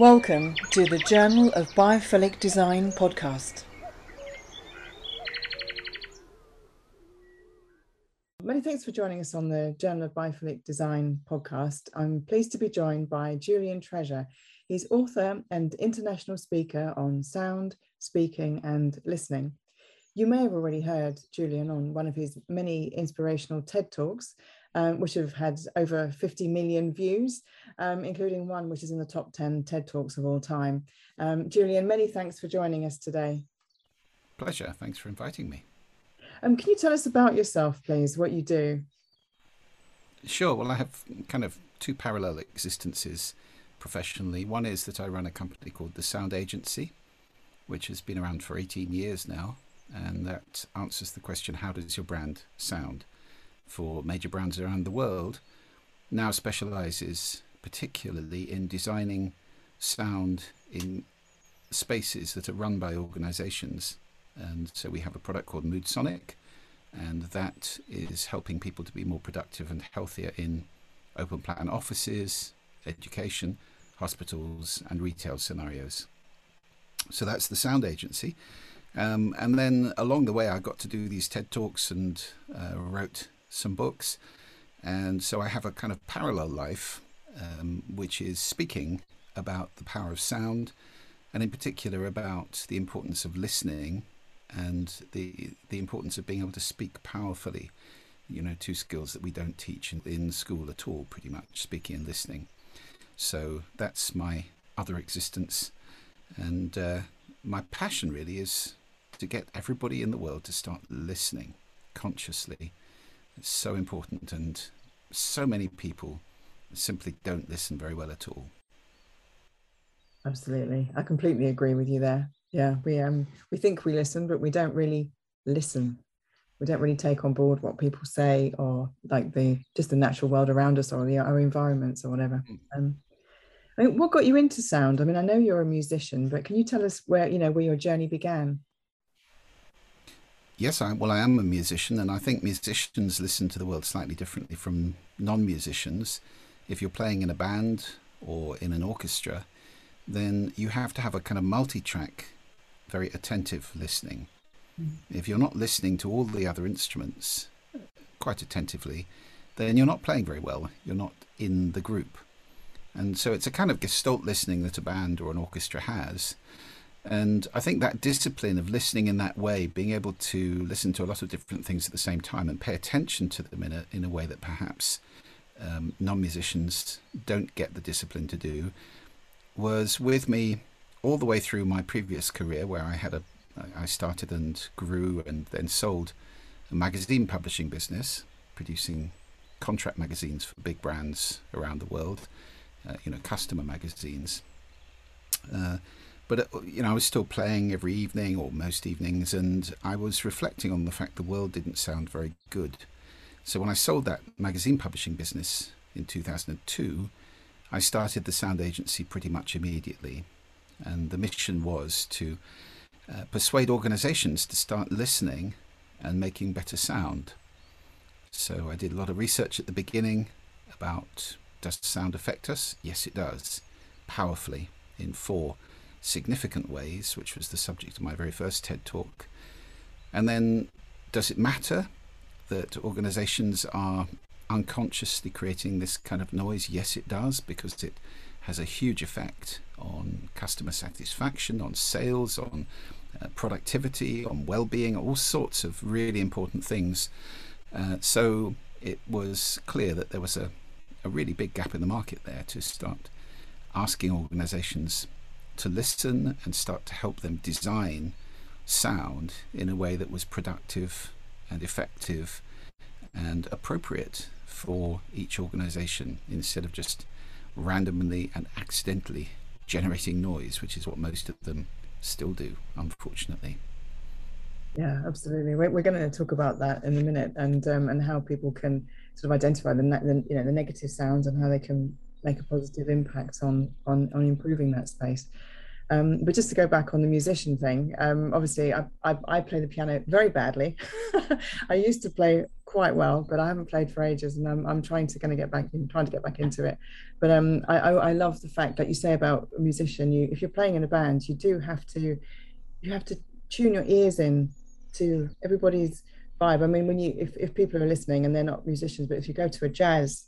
Welcome to the Journal of Biophilic Design podcast. Many thanks for joining us on the Journal of Biophilic Design podcast. I'm pleased to be joined by Julian Treasure. He's author and international speaker on sound, speaking, and listening. You may have already heard Julian on one of his many inspirational TED Talks, um, which have had over 50 million views, um, including one which is in the top 10 TED Talks of all time. Um, Julian, many thanks for joining us today. Pleasure. Thanks for inviting me. Um, can you tell us about yourself, please, what you do? Sure. Well, I have kind of two parallel existences professionally. One is that I run a company called the Sound Agency, which has been around for 18 years now. And that answers the question how does your brand sound? For major brands around the world, now specializes particularly in designing sound in spaces that are run by organizations. And so we have a product called Moodsonic, and that is helping people to be more productive and healthier in open plan offices, education, hospitals, and retail scenarios. So that's the sound agency. Um, and then along the way, I got to do these TED Talks and uh, wrote some books. And so I have a kind of parallel life, um, which is speaking about the power of sound, and in particular about the importance of listening and the the importance of being able to speak powerfully. You know, two skills that we don't teach in, in school at all, pretty much speaking and listening. So that's my other existence, and uh, my passion really is to get everybody in the world to start listening consciously it's so important, and so many people simply don't listen very well at all. Absolutely, I completely agree with you there. Yeah, we um we think we listen, but we don't really listen. We don't really take on board what people say, or like the just the natural world around us, or the, our environments, or whatever. Mm. Um, I mean, what got you into sound? I mean, I know you're a musician, but can you tell us where you know where your journey began? Yes, I, well, I am a musician, and I think musicians listen to the world slightly differently from non musicians. If you're playing in a band or in an orchestra, then you have to have a kind of multi track, very attentive listening. Mm. If you're not listening to all the other instruments quite attentively, then you're not playing very well. You're not in the group. And so it's a kind of gestalt listening that a band or an orchestra has. And I think that discipline of listening in that way, being able to listen to a lot of different things at the same time and pay attention to them in a, in a way that perhaps um, non musicians don't get the discipline to do, was with me all the way through my previous career, where I had a I started and grew and then sold a magazine publishing business, producing contract magazines for big brands around the world, uh, you know, customer magazines. Uh, but uh, you know, I was still playing every evening or most evenings, and I was reflecting on the fact the world didn't sound very good. So when I sold that magazine publishing business in 2002, I started the sound agency pretty much immediately, and the mission was to uh, persuade organizations to start listening and making better sound. So I did a lot of research at the beginning about does sound affect us? Yes, it does, powerfully in four significant ways, which was the subject of my very first TED talk. And then, does it matter that organizations are unconsciously creating this kind of noise? Yes, it does, because it has a huge effect on customer satisfaction, on sales, on uh, productivity, on well being, all sorts of really important things. Uh, so it was clear that there was a, a really big gap in the market there to start asking organizations to listen and start to help them design sound in a way that was productive and effective and appropriate for each organization instead of just randomly and accidentally generating noise, which is what most of them still do, unfortunately. Yeah, absolutely. We're, going to talk about that in a minute, and um, and how people can sort of identify the, the you know the negative sounds and how they can make a positive impact on on on improving that space. Um, but just to go back on the musician thing, um, obviously I, I, I, play the piano very badly. I used to play quite well, but I haven't played for ages, and I'm, I'm trying to kind of get back in, trying to get back into it. But um, I, I, I love the fact that you say about a musician. You, if you're playing in a band, you do have to, you have to tune your ears in to everybody's vibe. I mean, when you, if, if people are listening and they're not musicians, but if you go to a jazz,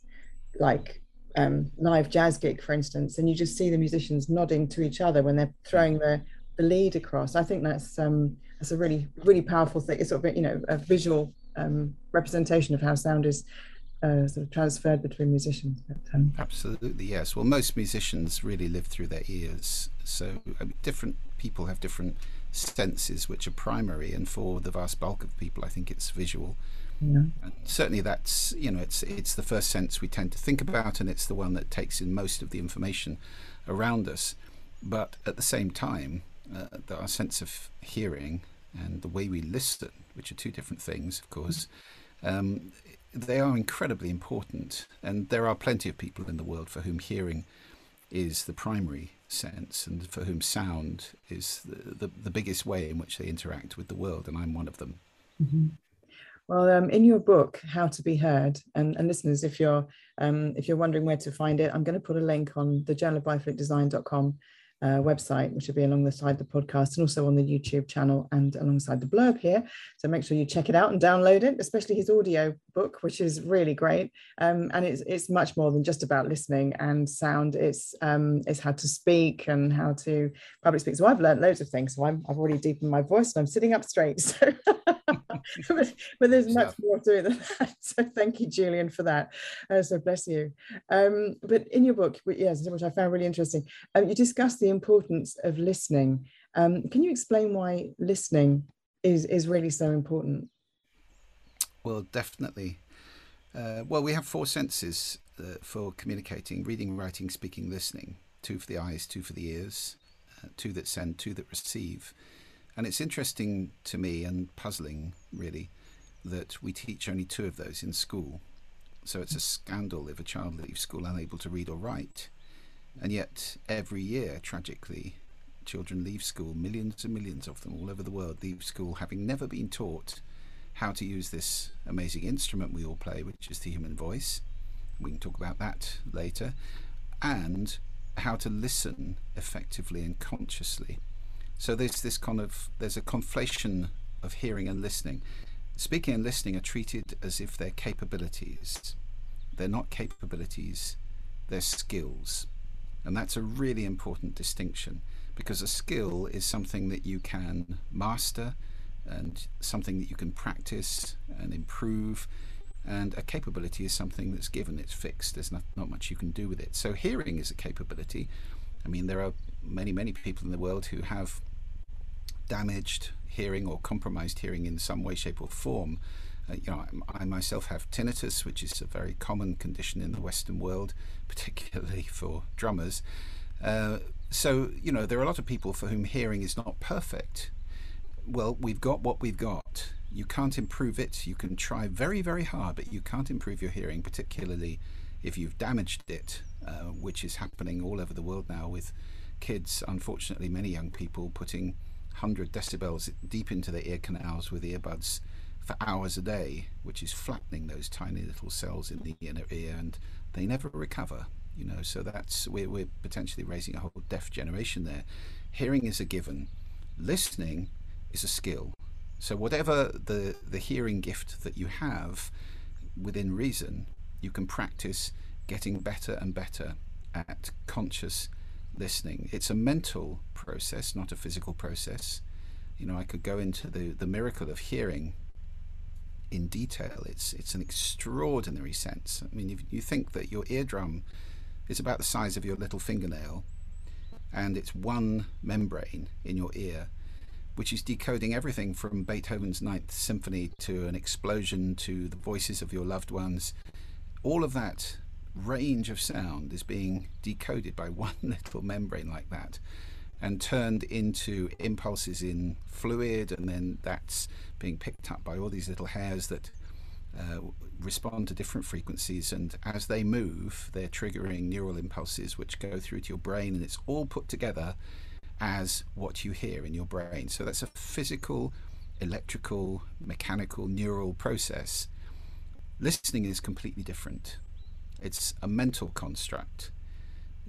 like um, live jazz gig, for instance, and you just see the musicians nodding to each other when they're throwing the, the lead across. I think that's um, that's a really really powerful thing. It's sort of you know a visual um, representation of how sound is uh, sort of transferred between musicians. But, um, Absolutely, yes. Well, most musicians really live through their ears. So I mean, different people have different senses which are primary, and for the vast bulk of people, I think it's visual. Yeah. Certainly, that's you know, it's it's the first sense we tend to think about, and it's the one that takes in most of the information around us. But at the same time, uh, our sense of hearing and the way we listen, which are two different things, of course, um, they are incredibly important. And there are plenty of people in the world for whom hearing is the primary sense and for whom sound is the, the, the biggest way in which they interact with the world. And I'm one of them. Mm-hmm. Well, um, in your book, How to Be Heard, and, and listeners, if you're um, if you're wondering where to find it, I'm going to put a link on the journal of biophilic uh, website, which will be alongside the podcast and also on the YouTube channel and alongside the blurb here. So make sure you check it out and download it, especially his audio book, which is really great. Um, and it's it's much more than just about listening and sound. It's um, it's how to speak and how to public speak. So I've learned loads of things. So I'm, I've already deepened my voice and I'm sitting up straight. So but, but, there's much more to it than that. So thank you, Julian, for that. Uh, so bless you. Um, but in your book, yes, which I found really interesting, um, you discuss the importance of listening. Um, can you explain why listening is is really so important? Well, definitely. Uh, well, we have four senses uh, for communicating: reading, writing, speaking, listening. Two for the eyes, two for the ears, uh, two that send, two that receive. And it's interesting to me and puzzling, really, that we teach only two of those in school. So it's a scandal if a child leaves school unable to read or write. And yet, every year, tragically, children leave school, millions and millions of them all over the world leave school having never been taught how to use this amazing instrument we all play, which is the human voice. We can talk about that later. And how to listen effectively and consciously. So there's this kind of there's a conflation of hearing and listening. Speaking and listening are treated as if they're capabilities. They're not capabilities, they're skills. And that's a really important distinction because a skill is something that you can master and something that you can practice and improve. And a capability is something that's given, it's fixed, there's not, not much you can do with it. So, hearing is a capability. I mean, there are many, many people in the world who have damaged hearing or compromised hearing in some way, shape, or form. Uh, you know, I, I, myself have tinnitus, which is a very common condition in the Western world, particularly for drummers. Uh, so, you know, there are a lot of people for whom hearing is not perfect. Well, we've got what we've got. You can't improve it. You can try very, very hard, but you can't improve your hearing, particularly if you've damaged it, uh, which is happening all over the world now with kids, unfortunately, many young people putting 100 decibels deep into their ear canals with earbuds for hours a day, which is flattening those tiny little cells in the inner ear, and they never recover. You know, so that's we're, we're potentially raising a whole deaf generation there. Hearing is a given, listening is a skill. So whatever the the hearing gift that you have, within reason, you can practice getting better and better at conscious listening. It's a mental process, not a physical process. You know, I could go into the, the miracle of hearing in detail. It's it's an extraordinary sense. I mean, if you think that your eardrum is about the size of your little fingernail, and it's one membrane in your ear, which is decoding everything from Beethoven's Ninth Symphony to an explosion to the voices of your loved ones. All of that range of sound is being decoded by one little membrane like that and turned into impulses in fluid, and then that's being picked up by all these little hairs that uh, respond to different frequencies. And as they move, they're triggering neural impulses which go through to your brain, and it's all put together as what you hear in your brain. So that's a physical, electrical, mechanical, neural process. Listening is completely different. It's a mental construct.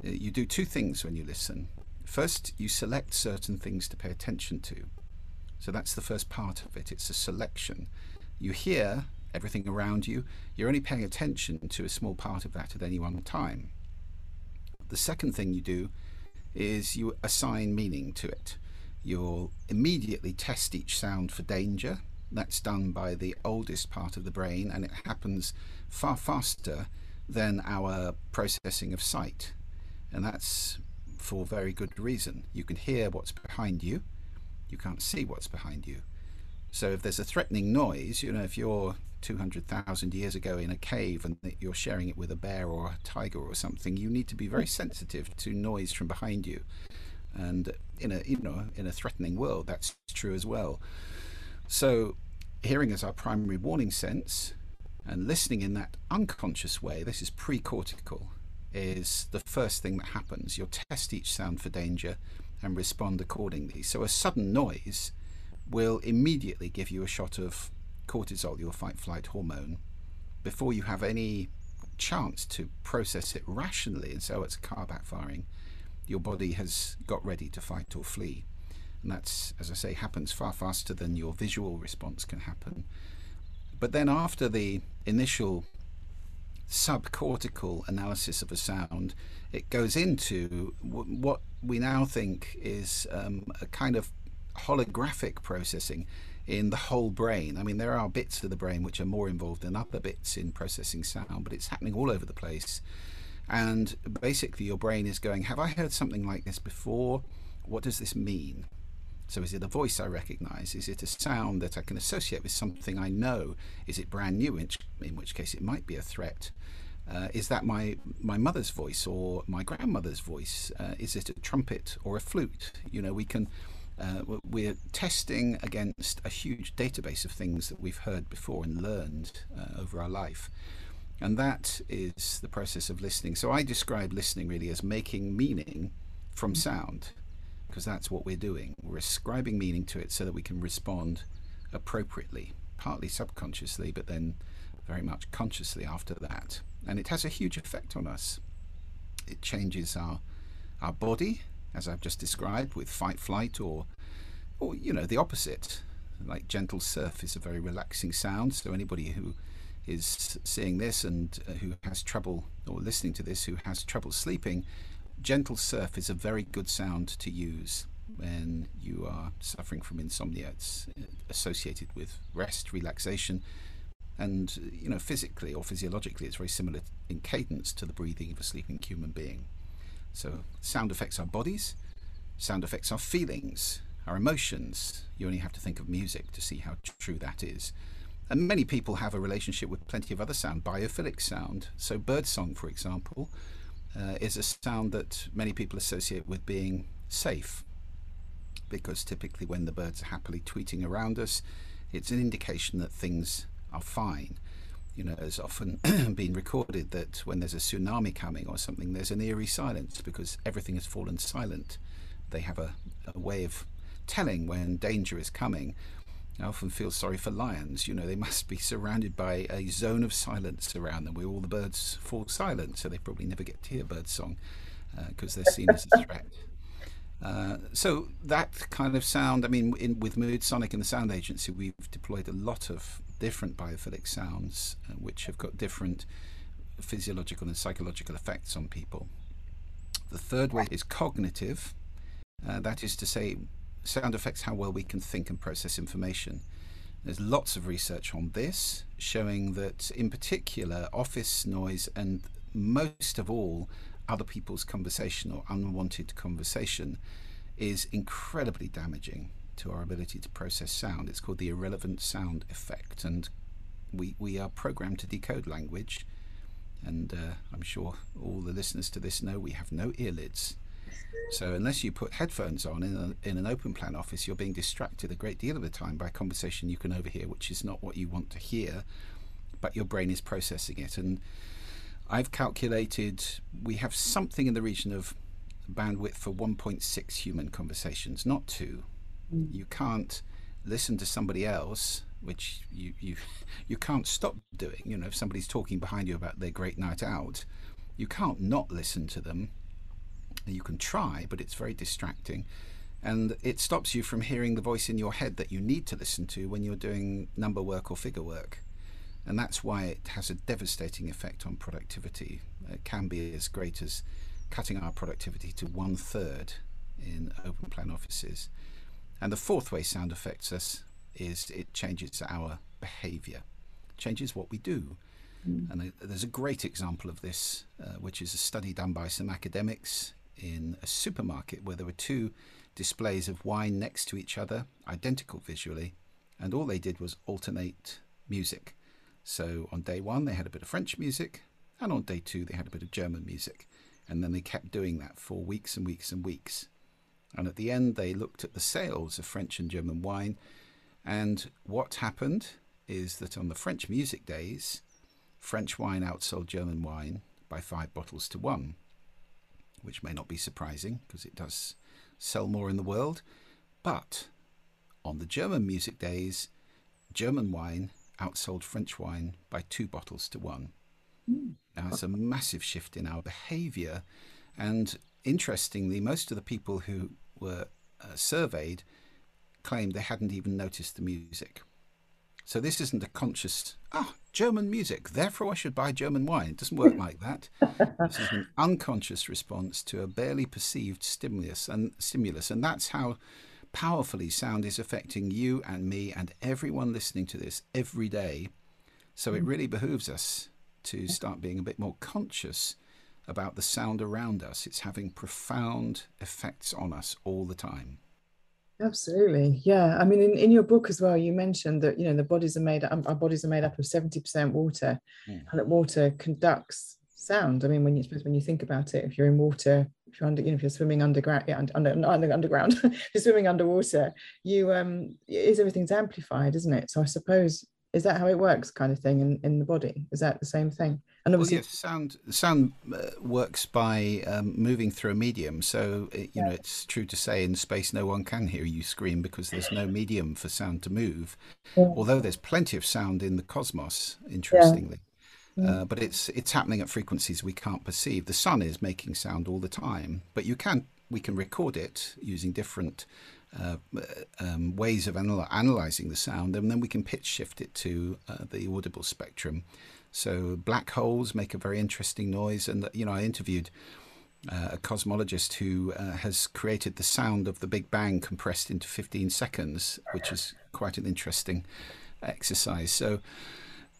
Uh, you do two things when you listen. First, you select certain things to pay attention to. So that's the first part of it. It's a selection. You hear everything around you, you're only paying attention to a small part of that at any one time. The second thing you do is you assign meaning to it. You'll immediately test each sound for danger. That's done by the oldest part of the brain, and it happens far faster than our processing of sight. And that's for very good reason. You can hear what's behind you, you can't see what's behind you. So if there's a threatening noise, you know, if you're 200,000 years ago in a cave and you're sharing it with a bear or a tiger or something, you need to be very sensitive to noise from behind you. And in a you know in a threatening world, that's true as well. So hearing is our primary warning sense, and listening in that unconscious way, this is pre-cortical, is the first thing that happens. You'll test each sound for danger and respond accordingly. So a sudden noise will immediately give you a shot of cortisol, your fight flight hormone, before you have any chance to process it rationally and oh, it's a car backfiring. Your body has got ready to fight or flee. And that's, as I say, happens far faster than your visual response can happen. But then, after the initial subcortical analysis of a sound, it goes into what we now think is um, a kind of holographic processing in the whole brain. I mean, there are bits of the brain which are more involved than other bits in processing sound, but it's happening all over the place. And basically, your brain is going, Have I heard something like this before? What does this mean? So, is it a voice I recognize? Is it a sound that I can associate with something I know? Is it brand new, in, in which case it might be a threat? Uh, is that my, my mother's voice or my grandmother's voice? Uh, is it a trumpet or a flute? You know, we can uh, we're testing against a huge database of things that we've heard before and learned uh, over our life. And that is the process of listening. So I describe listening really as making meaning from sound, because that's what we're doing. We're ascribing meaning to it so that we can respond appropriately, partly subconsciously, but then very much consciously after that. And it has a huge effect on us. It changes our our body, as I've just described, with fight, flight, or, or you know, the opposite. Like gentle surf is a very relaxing sound. So anybody who is seeing this and uh, who has trouble or listening to this who has trouble sleeping, gentle surf is a very good sound to use when you are suffering from insomnia. It's uh, associated with rest, relaxation, and you know physically or physiologically, it's very similar in cadence to the breathing of a sleeping human being. So sound affects our bodies, sound affects our feelings, our emotions. You only have to think of music to see how true that is. And many people have a relationship with plenty of other sound, biophilic sound. So birdsong, for example, uh, is a sound that many people associate with being safe. Because typically, when the birds are happily tweeting around us, it's an indication that things are fine you know, has often been recorded that when there's a tsunami coming or something, there's an eerie silence because everything has fallen silent. They have a, a way of telling when danger is coming. I often feel sorry for lions. You know, they must be surrounded by a zone of silence around them where all the birds fall silent, so they probably never get to hear bird song because uh, they're seen as a threat. Uh, so that kind of sound, I mean, in, with Moodsonic and the Sound Agency, we've deployed a lot of different biophilic sounds, uh, which have got different physiological and psychological effects on people. The third way is cognitive. Uh, that is to say, sound affects how well we can think and process information. There's lots of research on this showing that, in particular, office noise and most of all, other people's conversation or unwanted conversation is incredibly damaging to our ability to process sound. It's called the irrelevant sound effect, and we we are programmed to decode language. And uh, I'm sure all the listeners to this know we have no earlids. So unless you put headphones on in, a, in an open plan office, you're being distracted a great deal of the time by conversation you can overhear, which is not what you want to hear, but your brain is processing it. And I've calculated we have something in the region of bandwidth for 1.6 human conversations, not two. Mm. You can't listen to somebody else, which you, you you can't stop doing. You know, if somebody's talking behind you about their great night out, you can't not listen to them. You can try, but it's very distracting. And it stops you from hearing the voice in your head that you need to listen to when you're doing number work or figure work. And that's why it has a devastating effect on productivity. It can be as great as cutting our productivity to one third in open plan offices. And the fourth way sound affects us is it changes our behavior, changes what we do. Mm. And there's a great example of this, uh, which is a study done by some academics in a supermarket where there were two displays of wine next to each other, identical visually, and all they did was alternate music. So on day one, they had a bit of French music, and on day two, they had a bit of German music. And then they kept doing that for weeks and weeks and weeks. And at the end, they looked at the sales of French and German wine. And what happened is that on the French music days, French wine outsold German wine by five bottles to one, which may not be surprising because it does sell more in the world. But on the German music days, German wine outsold French wine by two bottles to one. Mm. Now, it's a massive shift in our behavior. And interestingly, most of the people who were uh, surveyed claimed they hadn't even noticed the music. So this isn't a conscious, ah, German music, therefore I should buy German wine. It doesn't work like that. this is an unconscious response to a barely perceived stimulus and stimulus. And that's how powerfully sound is affecting you and me and everyone listening to this every day. So it mm. really behooves us to start being a bit more conscious about the sound around us. It's having profound effects on us all the time. Absolutely. Yeah. I mean, in, in your book as well, you mentioned that, you know, the bodies are made um, our bodies are made up of 70% water mm. and that water conducts sound. I mean, when you suppose when you think about it, if you're in water, if you're under, you know, if you're swimming underground, yeah, under, under, underground, if you're swimming underwater, you um, is everything's amplified, isn't it? So I suppose is that how it works, kind of thing, in, in the body? Is that the same thing? And obviously, well, yes, sound sound uh, works by um, moving through a medium. So it, you yeah. know, it's true to say in space no one can hear you scream because there's no medium for sound to move. Yeah. Although there's plenty of sound in the cosmos, interestingly. Yeah. Mm. Uh, but it's it's happening at frequencies we can't perceive. The sun is making sound all the time, but you can we can record it using different um, ways of anal- analyzing the sound, and then we can pitch shift it to uh, the audible spectrum. So black holes make a very interesting noise, and you know I interviewed. Uh, a cosmologist who uh, has created the sound of the Big Bang compressed into 15 seconds, which is quite an interesting exercise. So,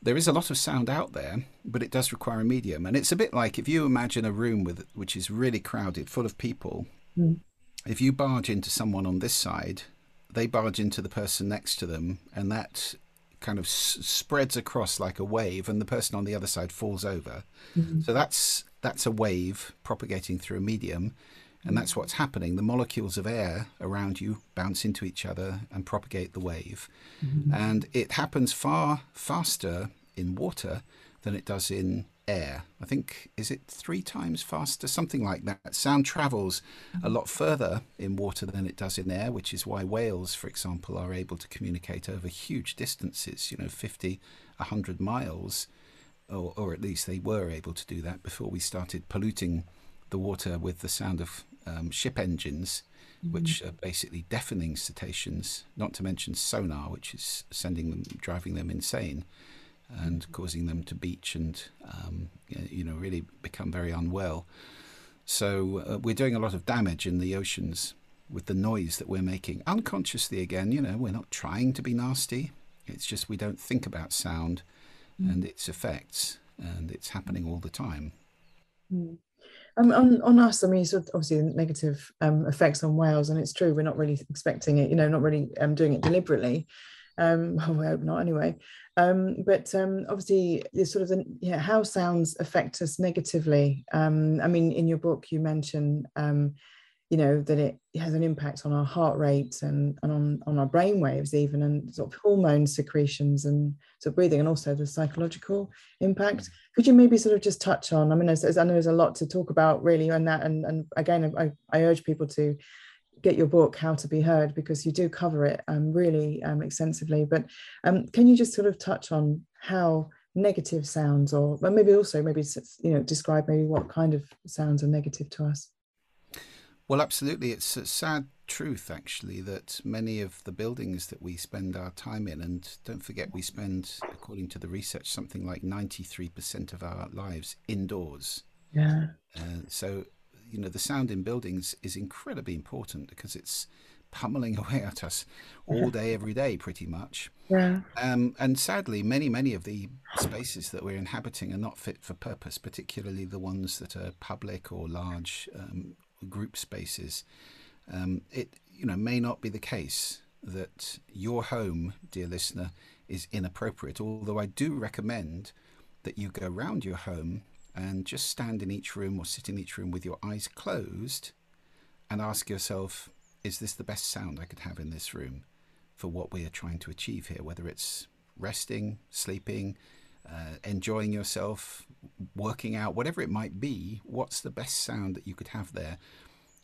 there is a lot of sound out there, but it does require a medium. And it's a bit like if you imagine a room with which is really crowded, full of people. Mm. If you barge into someone on this side, they barge into the person next to them, and that kind of s- spreads across like a wave, and the person on the other side falls over. Mm-hmm. So that's that's a wave propagating through a medium. And that's what's happening. The molecules of air around you bounce into each other and propagate the wave. Mm-hmm. And it happens far faster in water than it does in air. I think, is it three times faster? Something like that. Sound travels a lot further in water than it does in air, which is why whales, for example, are able to communicate over huge distances, you know, 50, 100 miles, or, or at least they were able to do that before we started polluting the water with the sound of um, ship engines, mm-hmm. which are basically deafening cetaceans, not to mention sonar, which is sending them, driving them insane and causing them to beach and, um, you know, really become very unwell. So uh, we're doing a lot of damage in the oceans with the noise that we're making unconsciously again you know we're not trying to be nasty it's just we don't think about sound mm. and its effects and it's happening all the time mm. Um, on, on us, I mean, sort of obviously negative um, effects on whales, and it's true we're not really expecting it, you know, not really um, doing it deliberately. Um, well, I hope not anyway. Um, but um, obviously, the sort of the, yeah, how sounds affect us negatively. Um, I mean, in your book, you mention um, you know that it has an impact on our heart rate and, and on, on our brain waves even and sort of hormone secretions and sort of breathing and also the psychological impact mm. could you maybe sort of just touch on i mean i know there's a lot to talk about really on that and, and again I, I urge people to get your book how to be heard because you do cover it um, really um, extensively but um, can you just sort of touch on how negative sounds or maybe also maybe you know describe maybe what kind of sounds are negative to us well, absolutely. It's a sad truth, actually, that many of the buildings that we spend our time in, and don't forget, we spend, according to the research, something like 93% of our lives indoors. Yeah. Uh, so, you know, the sound in buildings is incredibly important because it's pummeling away at us all day, every day, pretty much. Yeah. Um, and sadly, many, many of the spaces that we're inhabiting are not fit for purpose, particularly the ones that are public or large um, group spaces, um, it you know may not be the case that your home, dear listener, is inappropriate. Although I do recommend that you go round your home and just stand in each room or sit in each room with your eyes closed and ask yourself, is this the best sound I could have in this room for what we are trying to achieve here? Whether it's resting, sleeping, uh, enjoying yourself, working out, whatever it might be, what's the best sound that you could have there?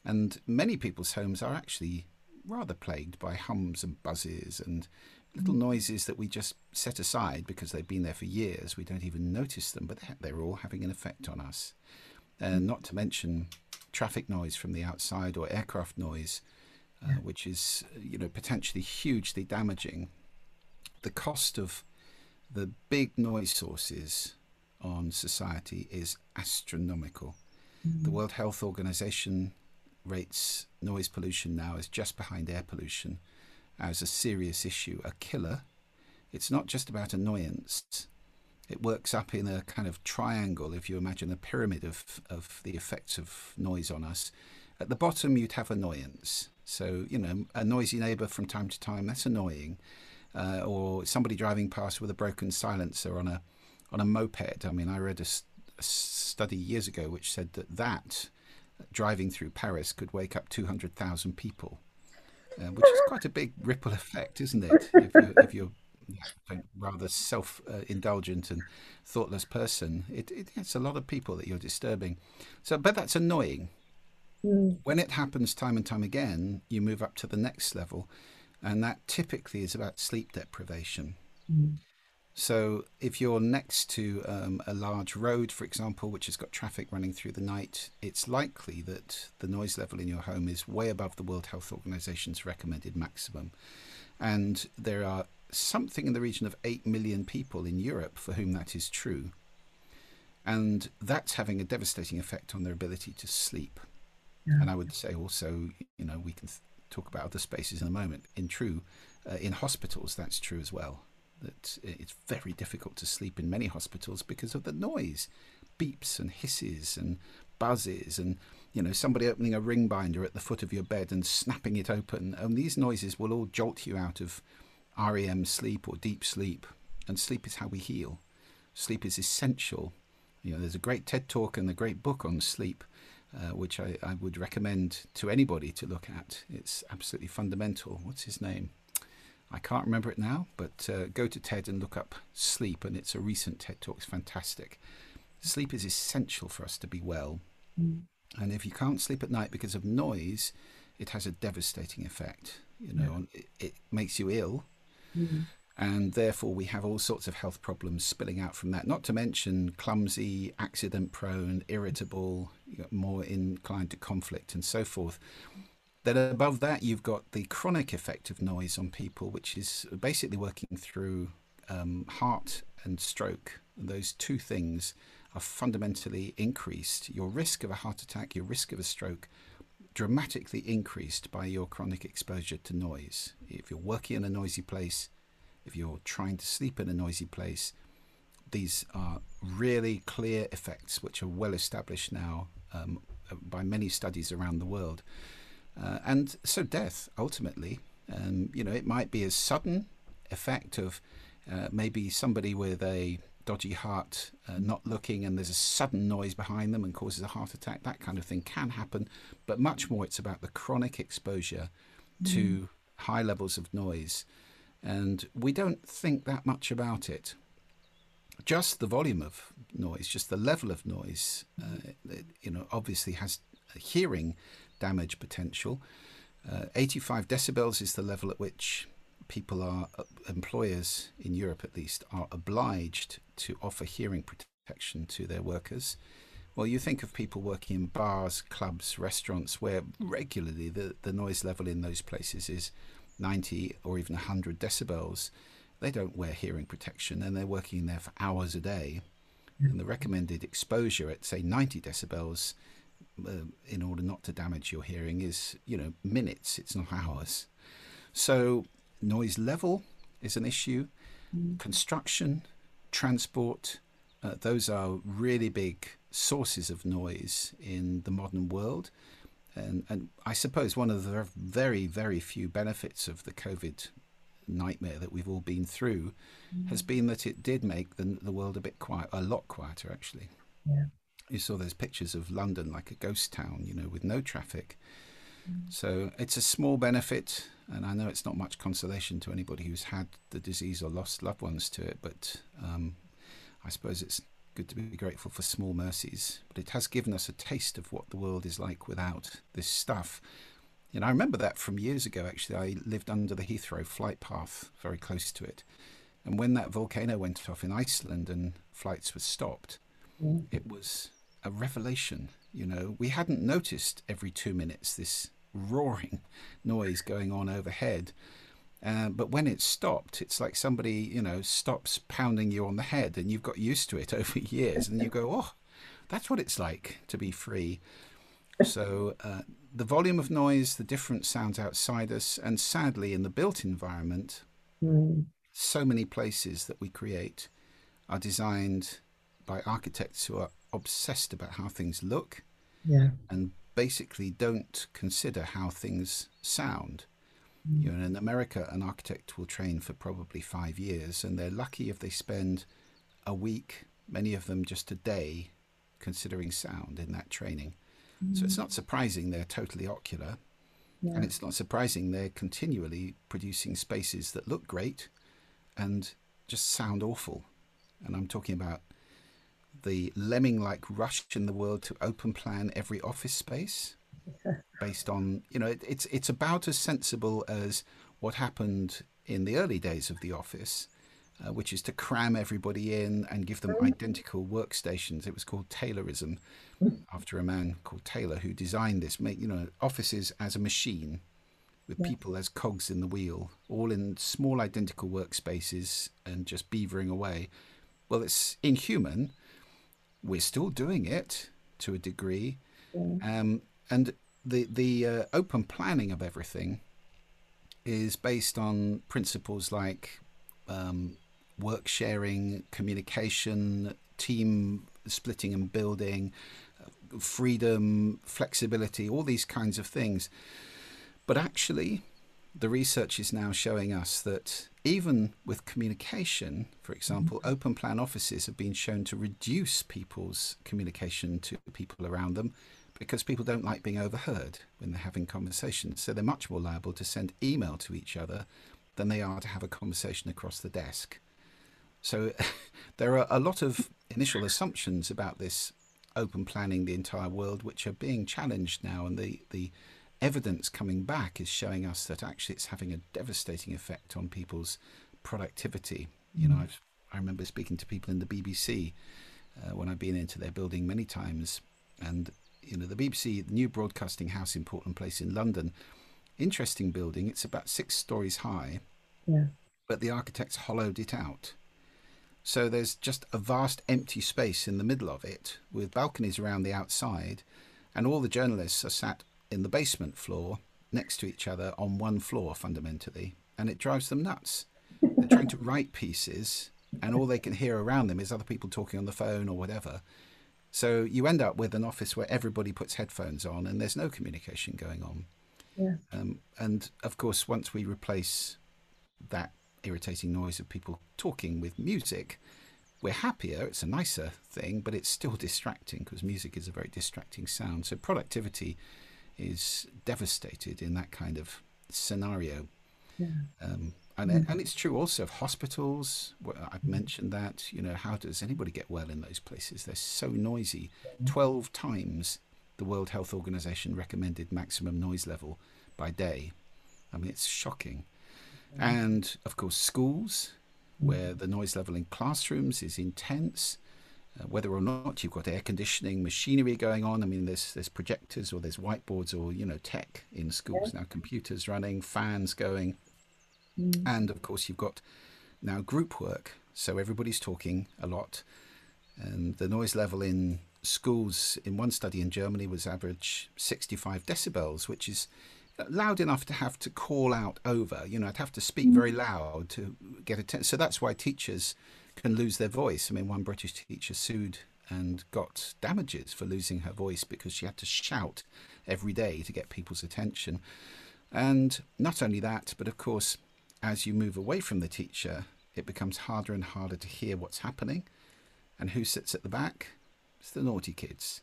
And many people's homes are actually rather plagued by hums and buzzes and little mm. noises that we just set aside because they've been there for years. We don't even notice them, but they're all having an effect on us. And mm. not to mention traffic noise from the outside or aircraft noise, uh, which is you know potentially hugely damaging. The cost of the big noise sources on society is astronomical. Mm-hmm. The World Health Organization rates noise pollution now as just behind air pollution as a serious issue, a killer. It's not just about annoyance. It works up in a kind of triangle, if you imagine a pyramid of, of the effects of noise on us. At the bottom, you'd have annoyance. So, you know, a noisy neighbour from time to time, that's annoying uh, or somebody driving past with a broken silencer on a on a moped. I mean, I read a, a study years ago which said that that driving through Paris could wake up 200,000 people, uh, which is quite a big ripple effect, isn't it? If you're, if you're rather self-indulgent and thoughtless person, it, it, it's a lot of people that you're disturbing. So, but that's annoying. Mm. When it happens time and time again, you move up to the next level, and that typically is about sleep deprivation. Mm. So, if you're next to um, a large road, for example, which has got traffic running through the night, it's likely that the noise level in your home is way above the World Health Organization's recommended maximum. And there are something in the region of 8 million people in Europe for whom that is true. And that's having a devastating effect on their ability to sleep. Yeah. And I would say also, you know, we can th- talk about other spaces in a moment. In true, uh, in hospitals, that's true as well. That it's very difficult to sleep in many hospitals because of the noise, beeps and hisses and buzzes, and you know somebody opening a ring binder at the foot of your bed and snapping it open. And these noises will all jolt you out of REM sleep or deep sleep. And sleep is how we heal. Sleep is essential. You know, there's a great TED talk and a great book on sleep uh, which I, I, would recommend to anybody to look at. It's absolutely fundamental. What's his name? I can't remember it now, but uh, go to TED and look up sleep, and it's a recent TED talk. It's fantastic. Sleep is essential for us to be well. Mm. And if you can't sleep at night because of noise, it has a devastating effect. You know, yeah. it, it, makes you ill. Mm and therefore we have all sorts of health problems spilling out from that. Not to mention clumsy, accident prone, irritable, more inclined to conflict, and so forth. Then above that, you've got the chronic effect of noise on people, which is basically working through um, heart and stroke. Those two things are fundamentally increased. Your risk of a heart attack, your risk of a stroke, dramatically increased by your chronic exposure to noise. If you're working in a noisy place, if you're trying to sleep in a noisy place, these are really clear effects which are well established now um, by many studies around the world. Uh, and so death, ultimately, um, you know, it might be a sudden effect of uh, maybe somebody with a dodgy heart uh, not looking and there's a sudden noise behind them and causes a heart attack. That kind of thing can happen, but much more it's about the chronic exposure mm. to high levels of noise. And we don't think that much about it. Just the volume of noise, just the level of noise, uh, you know, obviously has hearing damage potential. Uh, 85 decibels is the level at which people are, uh, employers in Europe at least, are obliged to offer hearing protection to their workers. Well, you think of people working in bars, clubs, restaurants, where regularly the, the noise level in those places is 90 or even 100 decibels. They don't wear hearing protection and they're working in there for hours a day. And the recommended exposure at, say, 90 decibels uh, in order not to damage your hearing is, you know, minutes, it's not hours. So noise level is an issue. Mm. Construction, transport, uh, those are really big sources of noise in the modern world. And, and I suppose one of the very, very few benefits of the COVID nightmare that we've all been through mm. has been that it did make the, the world a bit quiet, a lot quieter actually. Yeah. You saw those pictures of London like a ghost town, you know, with no traffic. Mm. So it's a small benefit, and I know it's not much consolation to anybody who's had the disease or lost loved ones to it, but um, I suppose it's good to be grateful for small mercies. But it has given us a taste of what the world is like without this stuff. And I remember that from years ago, actually. I lived under the Heathrow flight path, very close to it. And when that volcano went off in Iceland and flights were stopped, mm. it was a revelation. You know, we hadn't noticed every two minutes this roaring noise going on overhead. Uh, but when it stopped, it's like somebody, you know, stops pounding you on the head and you've got used to it over years and you go, oh, that's what it's like to be free. So uh, the volume of noise, the different sounds outside us, and sadly in the built environment, mm. so many places that we create are designed by architects who are obsessed about how things look yeah. and basically don't consider how things sound. Mm. You know, in America, an architect will train for probably five years, and they're lucky if they spend a week, many of them just a day, considering sound in that training. Mm. So it's mm. not surprising they're totally ocular. Yeah. And it's not surprising they're continually producing spaces that look great and just sound awful. And I'm talking about the lemming like rush in the world to open plan every office space based on you know it, it's it's about as sensible as what happened in the early days of the office uh, which is to cram everybody in and give them identical workstations. It was called taylorism after a man called taylor who designed this make you know offices as a machine with yeah. people as cogs in the wheel all in small identical workspaces and just beavering away. Well it's inhuman we're still doing it to a degree. Um, and the the uh, open planning of everything is based on principles like um, work sharing, communication, team splitting and building, freedom, flexibility, all these kinds of things. But actually, the research is now showing us that even with communication, for example, mm-hmm. open plan offices have been shown to reduce people's communication to people around them because people don't like being overheard when they're having conversations. So they're much more liable to send email to each other than they are to have a conversation across the desk. So there are a lot of initial assumptions about this open planning the entire world, which are being challenged now, and the, the evidence coming back is showing us that actually it's having a devastating effect on people's productivity. You know, mm. I've, i remember speaking to people in the BBC uh, when I've been into their building many times, and you know, the BBC, the new broadcasting house in Portland Place in London, interesting building. It's about six stories high, yeah. but the architects hollowed it out. So there's just a vast empty space in the middle of it with balconies around the outside, and all the journalists are sat in the basement floor next to each other on one floor fundamentally, and it drives them nuts. They're trying to write pieces, and all they can hear around them is other people talking on the phone or whatever. So you end up with an office where everybody puts headphones on and there's no communication going on. Yeah. Um, and of course, once we replace that irritating noise of people talking with music, we're happier, it's a nicer thing, but it's still distracting because music is a very distracting sound. So productivity is devastated in that kind of scenario. Yeah. Um, and, mm. and it's true also of hospitals. I've mentioned that. You know, how does anybody get well in those places? They're so noisy. Mm. 12 times the World Health Organization recommended maximum noise level by day. I mean, it's shocking. Mm. And of course, schools, where the noise level in classrooms is intense. Uh, whether or not you've got air conditioning machinery going on. I mean, there's there's projectors or there's whiteboards or you know tech in schools yeah. now, computers running, fans going, mm. and of course you've got now group work. So everybody's talking a lot, and the noise level in schools in one study in Germany was average 65 decibels, which is loud enough to have to call out over. You know, I'd have to speak very mm. loud to get attention. So that's why teachers can lose their voice. I mean, one British teacher sued and got damages for losing her voice because she had to shout every day to get people's attention. And not only that, but of course, as you move away from the teacher, it becomes harder and harder to hear what's happening. And who sits at the back? It's the naughty kids.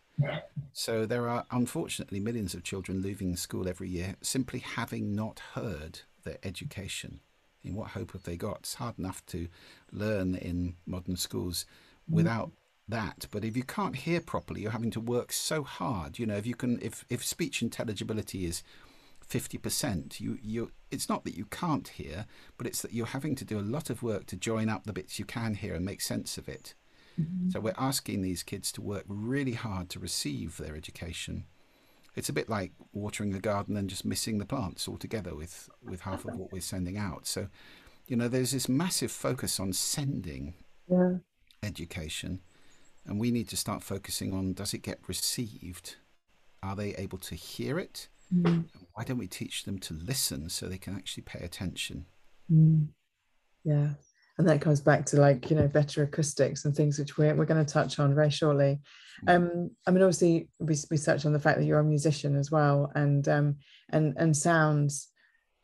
So there are unfortunately millions of children leaving school every year simply having not heard their education. In what hope have they got? It's hard enough to learn in modern schools without that. But if you can't hear properly, you're having to work so hard. You know, if you can, if if speech intelligibility is fifty percent, you you it's not that you can't hear, but it's that you're having to do a lot of work to join up the bits you can hear and make sense of it. Mm-hmm. So we're asking these kids to work really hard to receive their education. It's a bit like watering the garden and just missing the plants altogether with, with half of what we're sending out. So, you know, there's this massive focus on sending yeah. education, and we need to start focusing on does it get received? Are they able to hear it? Mm. Why don't we teach them to listen so they can actually pay attention? Mm. Yeah, and that comes back to like you know better acoustics and things which we're, we're going to touch on very shortly mm. um i mean obviously we, we touched on the fact that you're a musician as well and um and and sounds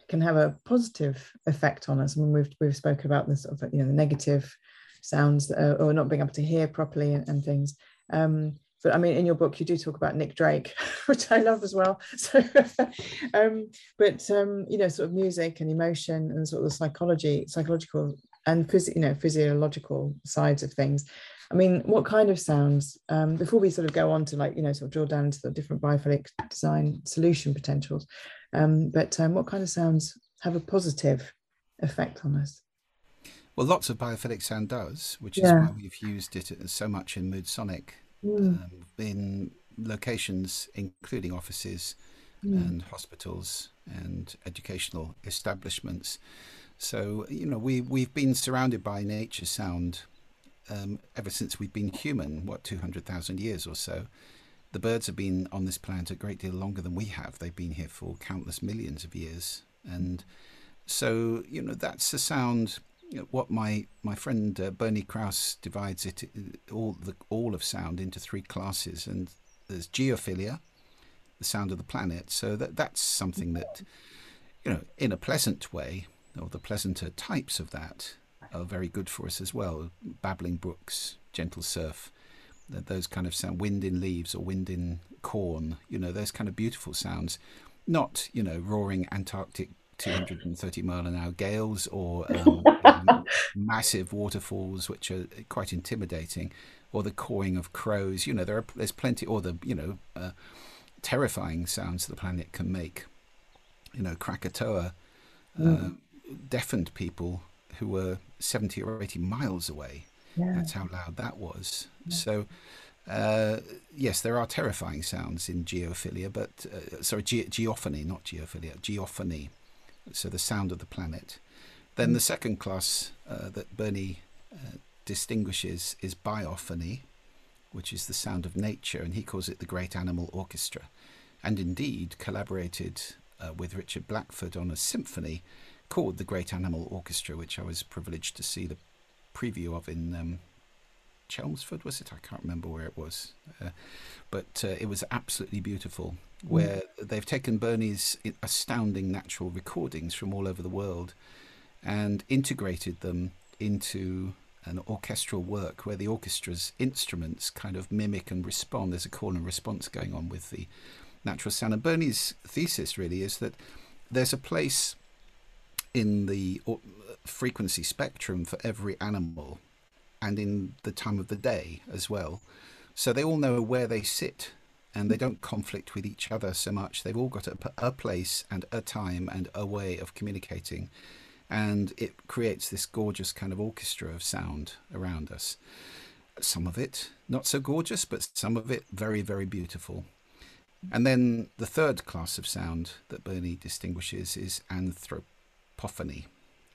can have a positive effect on us I mean, we've we've spoken about this sort of you know the negative sounds uh, or not being able to hear properly and, and things um but I mean, in your book, you do talk about Nick Drake, which I love as well. So, um, but um, you know, sort of music and emotion and sort of the psychology, psychological and phys- you know physiological sides of things i mean what kind of sounds um, before we sort of go on to like you know sort of drill down into the different biophilic design solution potentials um, but um, what kind of sounds have a positive effect on us well lots of biophilic sound does which is yeah. why we've used it so much in Moodsonic mm. Um, in locations including offices mm. and hospitals and educational establishments so you know we we've been surrounded by nature sound um, ever since we've been human. What two hundred thousand years or so. The birds have been on this planet a great deal longer than we have. They've been here for countless millions of years, and so you know that's the sound. What my my friend uh, Bernie Krause divides it all the all of sound into three classes, and there's geophilia, the sound of the planet. So that that's something that you know in a pleasant way or the pleasanter types of that are very good for us as well. Babbling brooks, gentle surf, those kind of sound, wind in leaves or wind in corn, you know, those kind of beautiful sounds. Not, you know, roaring Antarctic 230 mile an hour gales or um, massive waterfalls, which are quite intimidating, or the cawing of crows. You know, there are there's plenty, or the you know uh, terrifying sounds the planet can make. You know, Krakatoa. Mm. Deafened people who were 70 or 80 miles away. Yeah. That's how loud that was. Yeah. So, uh, yes, there are terrifying sounds in geophilia, but uh, sorry, ge- geophony, not geophilia, geophony. So the sound of the planet. Then mm. the second class uh, that Bernie uh, distinguishes is biophony, which is the sound of nature, and he calls it the Great Animal Orchestra, and indeed collaborated uh, with Richard Blackford on a symphony called the Great Animal Orchestra, which I was privileged to see the preview of in um, Chelmsford, was it? I can't remember where it was, uh, but uh, it was absolutely beautiful. Mm. Where they've taken Bernie's astounding natural recordings from all over the world and integrated them into an orchestral work where the orchestra's instruments kind of mimic and respond. There's a call and response going on with the natural sound. And Bernie's thesis really is that there's a place in the uh, frequency spectrum for every animal and in the time of the day as well. So they all know where they sit and they don't conflict with each other so much. They've all got a, a place and a time and a way of communicating. And it creates this gorgeous kind of orchestra of sound around us. Some of it not so gorgeous, but some of it very, very beautiful. And then the third class of sound that Bernie distinguishes is anthropophony,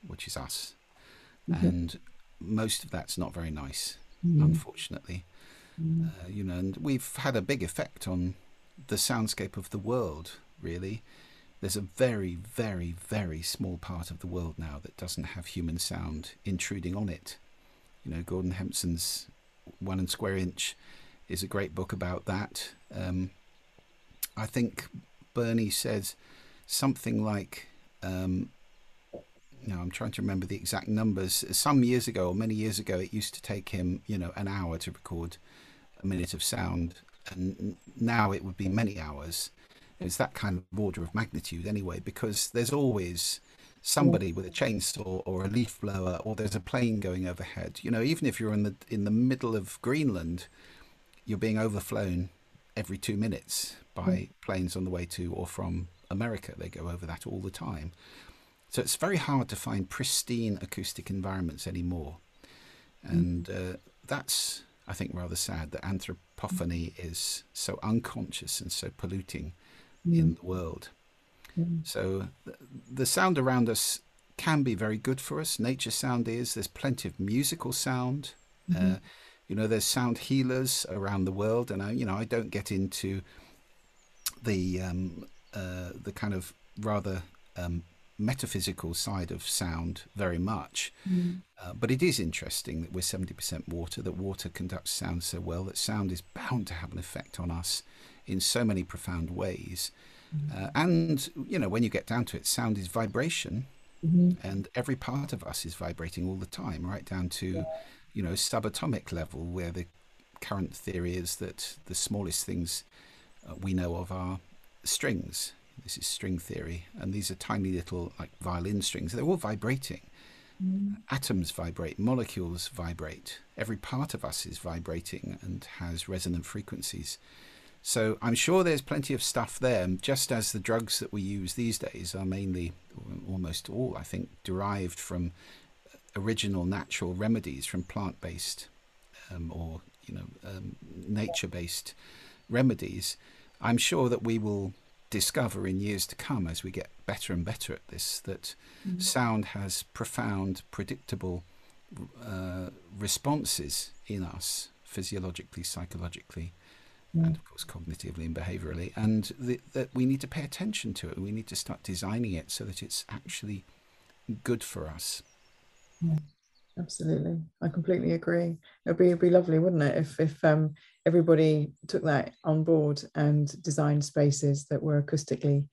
which is us. Mm-hmm. And most of that's not very nice, mm-hmm. unfortunately. Mm-hmm. Uh, you know, and we've had a big effect on the soundscape of the world, really. There's a very, very, very small part of the world now that doesn't have human sound intruding on it. You know, Gordon Hempton's One and Square Inch is a great book about that. Um, I think Bernie says something like, um, now I'm trying to remember the exact numbers. Some years ago, or many years ago, it used to take him, you know, an hour to record a minute of sound, and now it would be many hours. It's that kind of order of magnitude, anyway, because there's always somebody with a chainsaw or a leaf blower, or there's a plane going overhead. You know, even if you're in the in the middle of Greenland, you're being overflown every two minutes by mm. planes on the way to or from America. They go over that all the time. So it's very hard to find pristine acoustic environments anymore. Mm. And uh, that's, I think, rather sad that anthropophony mm. is so unconscious and so polluting in the world. So the sound around us can be very good for us. Nature sound is. There's plenty of musical sound. Mm-hmm. Uh, you know, there's sound healers around the world, and I, you know, I don't get into the um, uh, the kind of rather um, metaphysical side of sound very much. Mm. Uh, but it is interesting that we're 70% water, that water conducts sound so well, that sound is bound to have an effect on us in so many profound ways. Mm. Uh, and, you know, when you get down to it, sound is vibration. Mm-hmm. And every part of us is vibrating all the time, right down to you know, subatomic level, where the current theory is that the smallest things uh, we know of are strings. This is string theory, and these are tiny little like violin strings. They're all vibrating. Mm. Atoms vibrate, molecules vibrate. Every part of us is vibrating and has resonant frequencies. So I'm sure there's plenty of stuff there, just as the drugs that we use these days are mainly, almost all, I think, derived from original natural remedies from plant-based um, or you know um, nature-based remedies, I'm sure that we will discover in years to come as we get better and better at this that mm-hmm. sound has profound, predictable uh, responses in us physiologically, psychologically, mm. and of course cognitively and behaviorally, and the, that we need to pay attention to it. We need to start designing it so that it's actually good for us. Yeah, absolutely. I completely agree. It'd be, it'd be lovely, wouldn't it, if if um, everybody took that on board and designed spaces that were acoustically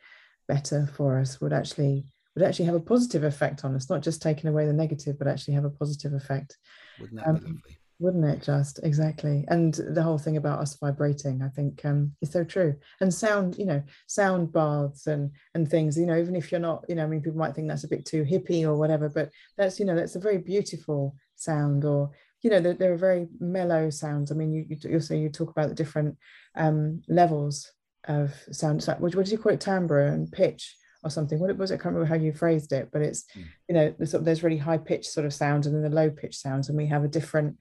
better for us would actually would actually have a positive effect on us, not just taking away the negative, but actually have a positive effect. Wouldn't that um, be lovely? wouldn't it just exactly and the whole thing about us vibrating i think um, is so true and sound you know sound baths and and things you know even if you're not you know i mean people might think that's a bit too hippie or whatever but that's you know that's a very beautiful sound or you know there, there are very mellow sounds i mean you, you also you talk about the different um, levels of sound what, what did you call it timbre and pitch or something. What it was, I can't remember how you phrased it, but it's, mm. you know, there's, there's really high pitched sort of sounds and then the low pitched sounds, and we have a different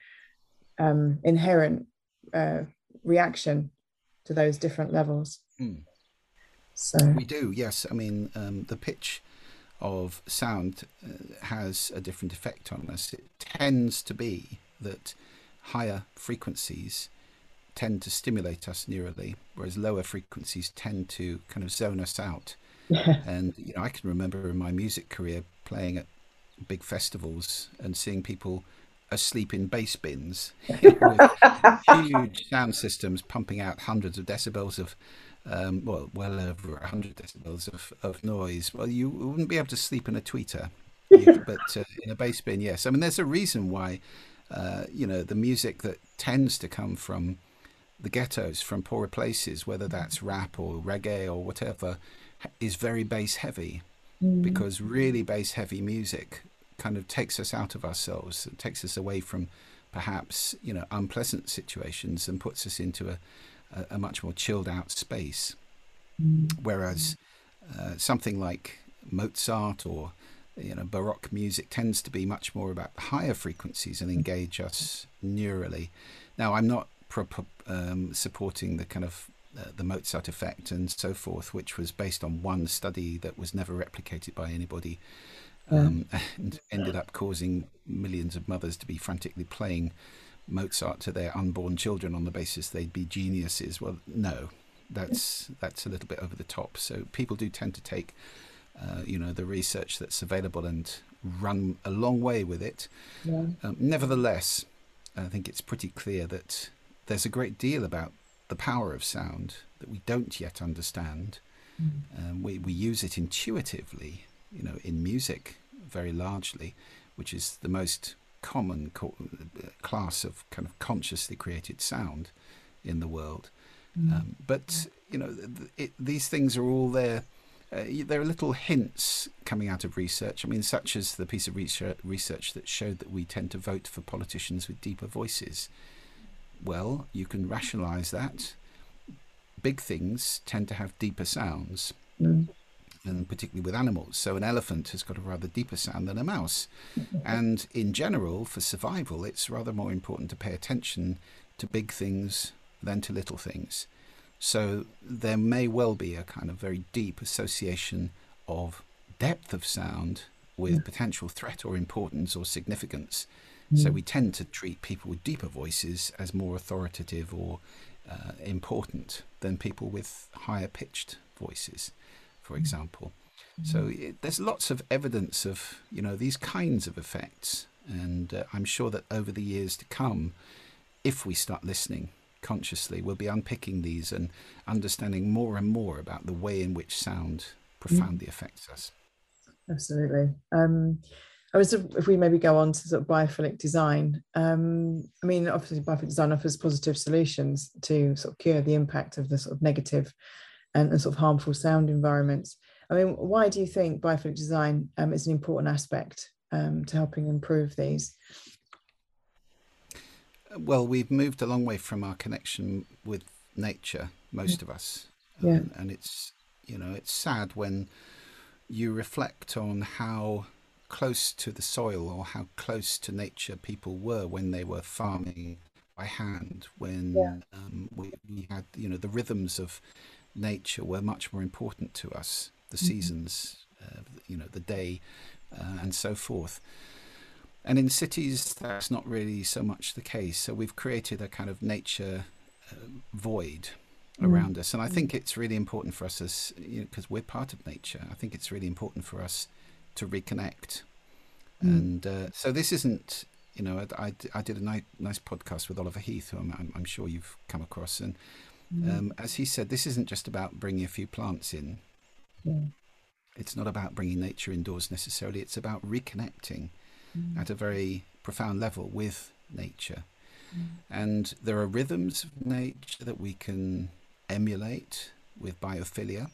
um, inherent uh, reaction to those different levels. Mm. So we do, yes. I mean, um, the pitch of sound uh, has a different effect on us. It tends to be that higher frequencies tend to stimulate us neurally, whereas lower frequencies tend to kind of zone us out. Yeah. And you know, I can remember in my music career playing at big festivals and seeing people asleep in bass bins with huge sound systems pumping out hundreds of decibels of um, well, well over 100 decibels of, of noise. Well, you wouldn't be able to sleep in a tweeter, but uh, in a bass bin, yes. I mean, there's a reason why Uh, you know, the music that tends to come from the ghettos, from poorer places, whether that's rap or reggae or whatever, is very bass heavy. Mm. Because really bass heavy music kind of takes us out of ourselves, it takes us away from perhaps you know unpleasant situations and puts us into a, a, a much more chilled out space. Mm. Whereas uh, something like Mozart or you know Baroque music tends to be much more about higher frequencies and engage us neurally. Now, I'm not um, supporting the kind of uh, the Mozart effect and so forth, which was based on one study that was never replicated by anybody um, and ended up causing millions of mothers to be frantically playing Mozart to their unborn children on the basis they'd be geniuses. Well, no, that's that's a little bit over the top. So people do tend to take, uh, you know, the research that's available and run a long way with it. Yeah. Um, nevertheless, I think it's pretty clear that there's a great deal about the power of sound that we don't yet understand. Mm. Um, we we use it intuitively, you know, in music very largely, which is the most common co- class of kind of consciously created sound in the world. Mm. Um, but you know, it, these things are all there. Uh, there are little hints coming out of research. I mean, such as the piece of research, research that showed that we tend to vote for politicians with deeper voices. Well, you can rationalise that. Big things tend to have deeper sounds. Mm and particularly with animals. So an elephant has got a rather deeper sound than a mouse. and in general, for survival, it's rather more important to pay attention to big things than to little things. So there may well be a kind of very deep association of depth of sound with yeah. potential threat or importance or significance. Mm. So we tend to treat people with deeper voices as more authoritative or uh, important than people with higher pitched voices for example. So it, there's lots of evidence of you know these kinds of effects, and uh, I'm sure that over the years to come, if we start listening consciously, we'll be unpicking these and understanding more and more about the way in which sound profoundly mm. affects us. Absolutely. Um, I was, if we maybe go on to sort of biophilic design. Um, I mean, obviously, biophilic design offers positive solutions to sort of cure the impact of the sort of negative and, and sort of harmful sound environments. I mean, why do you think biophilic design um, is an important aspect um, to helping improve these? Well, we've moved a long way from our connection with nature, most yeah. of us. Um, yeah. And it's, you know, it's sad when you reflect on how close to the soil or how close to nature people were when they were farming by hand, when yeah. um, we, we had, you know, the rhythms of nature were much more important to us the mm-hmm. seasons, uh, you know, the day, uh, and so forth. And in cities, that's not really so much the case. So we've created a kind of nature uh, void mm. around us. And I think it's really important for us as, because you know, we're part of nature, I think it's really important for us to reconnect. Mm. And uh, so this isn't, you know, I, I, I did a nice, nice podcast with Oliver Heath, who I'm, I'm sure you've come across. And Mm. Um, as he said, this isn't just about bringing a few plants in. Mm. It's not about bringing nature indoors necessarily. It's about reconnecting mm. at a very profound level with nature. Mm. And there are rhythms of nature that we can emulate with biophilia.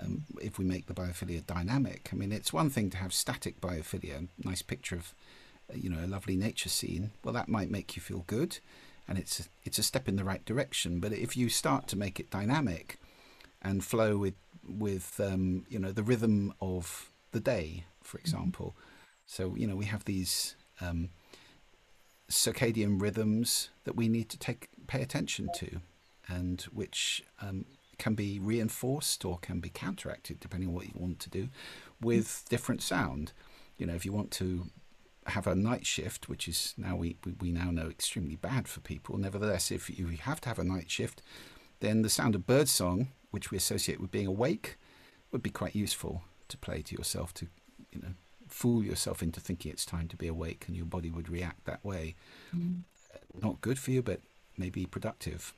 Um, if we make the biophilia dynamic, I mean, it's one thing to have static biophilia, a nice picture of, you know, a lovely nature scene. Well, that might make you feel good and it's it's a step in the right direction. But if you start to make it dynamic and flow with with um, you know the rhythm of the day, for mm-hmm. So you know we have these um, circadian rhythms that we need to take pay attention to, and which um, can be reinforced or can be counteracted depending on what you want to do with different sound. You know, if you want to have a night shift, which is now we, we now know extremely bad for people. Nevertheless, if you have to have a night shift, then the sound of birdsong, which we associate with being awake, would be quite useful to play to yourself to, you know, fool yourself into thinking it's time to be awake, and your body would react that way. Mm. Not good for you, but maybe productive.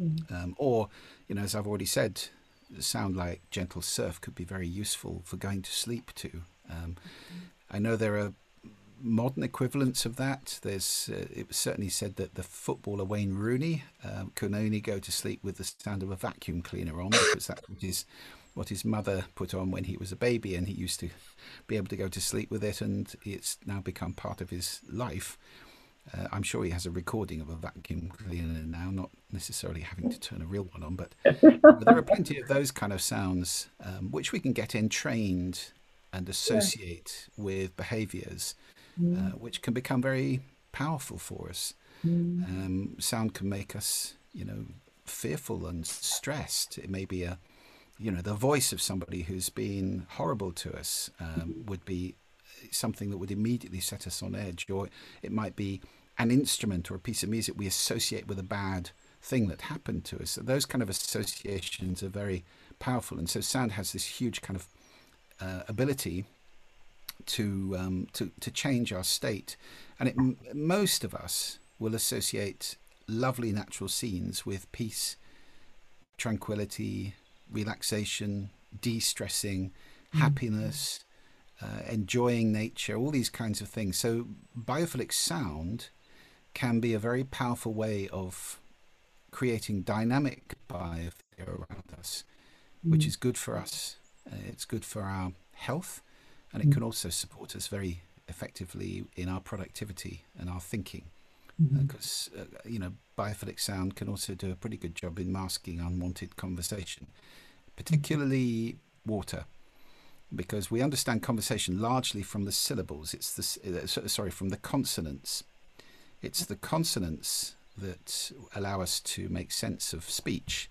Mm. Um, or, you know, as I've already said, sound like gentle surf could be very useful for going to sleep too. Um, mm. I know there are modern equivalents of that. There's uh, it was certainly said that the footballer Wayne Rooney um, can only go to sleep with the sound of a vacuum cleaner on because his what his mother put on when he was a baby, and he used to be able to go to sleep with it, and it's now become part of his life. Uh, I'm sure he has a recording of a vacuum cleaner now, not necessarily having to turn a real one on, but, but there are plenty of those kind of sounds um, which we can get entrained and associate yeah. with behaviors mm. uh, which can become very powerful for us. Mm. Um, sound can make us, you know, fearful and stressed. It may be a, you know, the voice of somebody who's been horrible to us um, would be something that would immediately set us on edge, or it might be an instrument or a piece of music we associate with a bad thing that happened to us. So those kind of associations are very powerful, and so sound has this huge kind of uh, ability to, um, to to change our state, and it, most of us will associate lovely natural scenes with peace, tranquility, relaxation, de-stressing, mm. happiness, uh, enjoying nature, all these kinds of things. So biophilic sound can be a very powerful way of creating dynamic biosphere around us, mm. which is good for us. Uh, it's good for our health, and it mm. can also support us very effectively in our productivity and our thinking. Because mm-hmm. uh, uh, you know, biophilic sound can also do a pretty good job in masking unwanted conversation, particularly water because we understand conversation largely from the syllables. It's the uh, sorry from the consonants. It's the consonants that allow us to make sense of speech.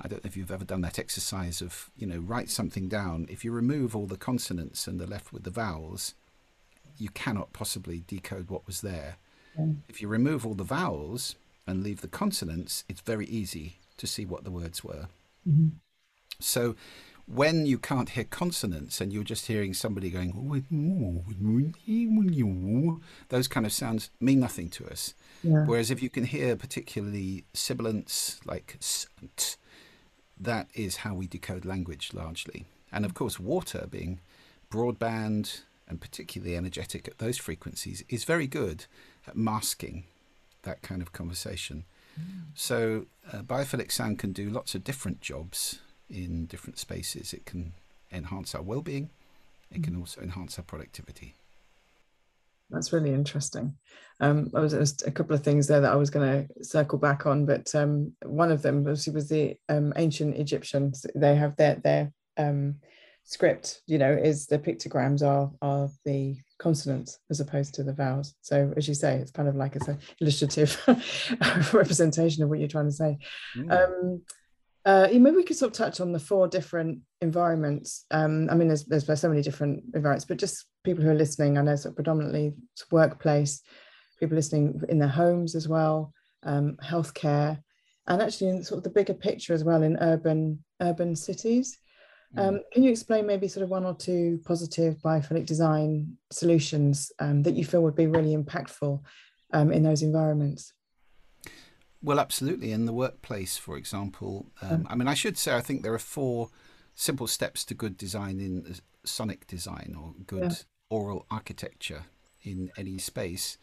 I don't know if you've ever done that exercise of, you know, write something down. If you remove all the consonants and are left with the vowels, you cannot possibly decode what was there. If you remove all the vowels and leave the consonants, it's very easy to see what the words were. Mm-hmm. So when you can't hear consonants and you're just hearing somebody going, those kind of sounds mean nothing to us. Yeah. Whereas if you can hear particularly sibilants like that is how we decode language largely. And of course, water being broadband and particularly energetic at those frequencies is very good at masking that kind of conversation. Mm. So, uh, biophilic sound can do lots of different jobs in different spaces. It can enhance our well-being. It can mm. also enhance our productivity. That's really interesting. Um, I was a couple of things there that I was going to circle back on, but um, one of them obviously was the um, ancient Egyptians. They have their their um, script. You know, is the pictograms are are the consonants as opposed to the vowels. So as you say, it's kind of like it's an illustrative representation of what you're trying to say. Mm. Um, uh, maybe we could sort of touch on the four different environments. Um, I mean, there's, there's so many different environments, but just people who are listening, I know sort of predominantly workplace, people listening in their homes as well, um, healthcare, and actually in sort of the bigger picture as well in urban urban cities. Mm. Um, can you explain maybe sort of one or two positive biophilic design solutions um, that you feel would be really impactful um, in those environments? Well, absolutely. In the workplace, for example, um, I mean, I should say, I think there are four simple steps to good design in sonic design or good yeah. aural architecture in any space,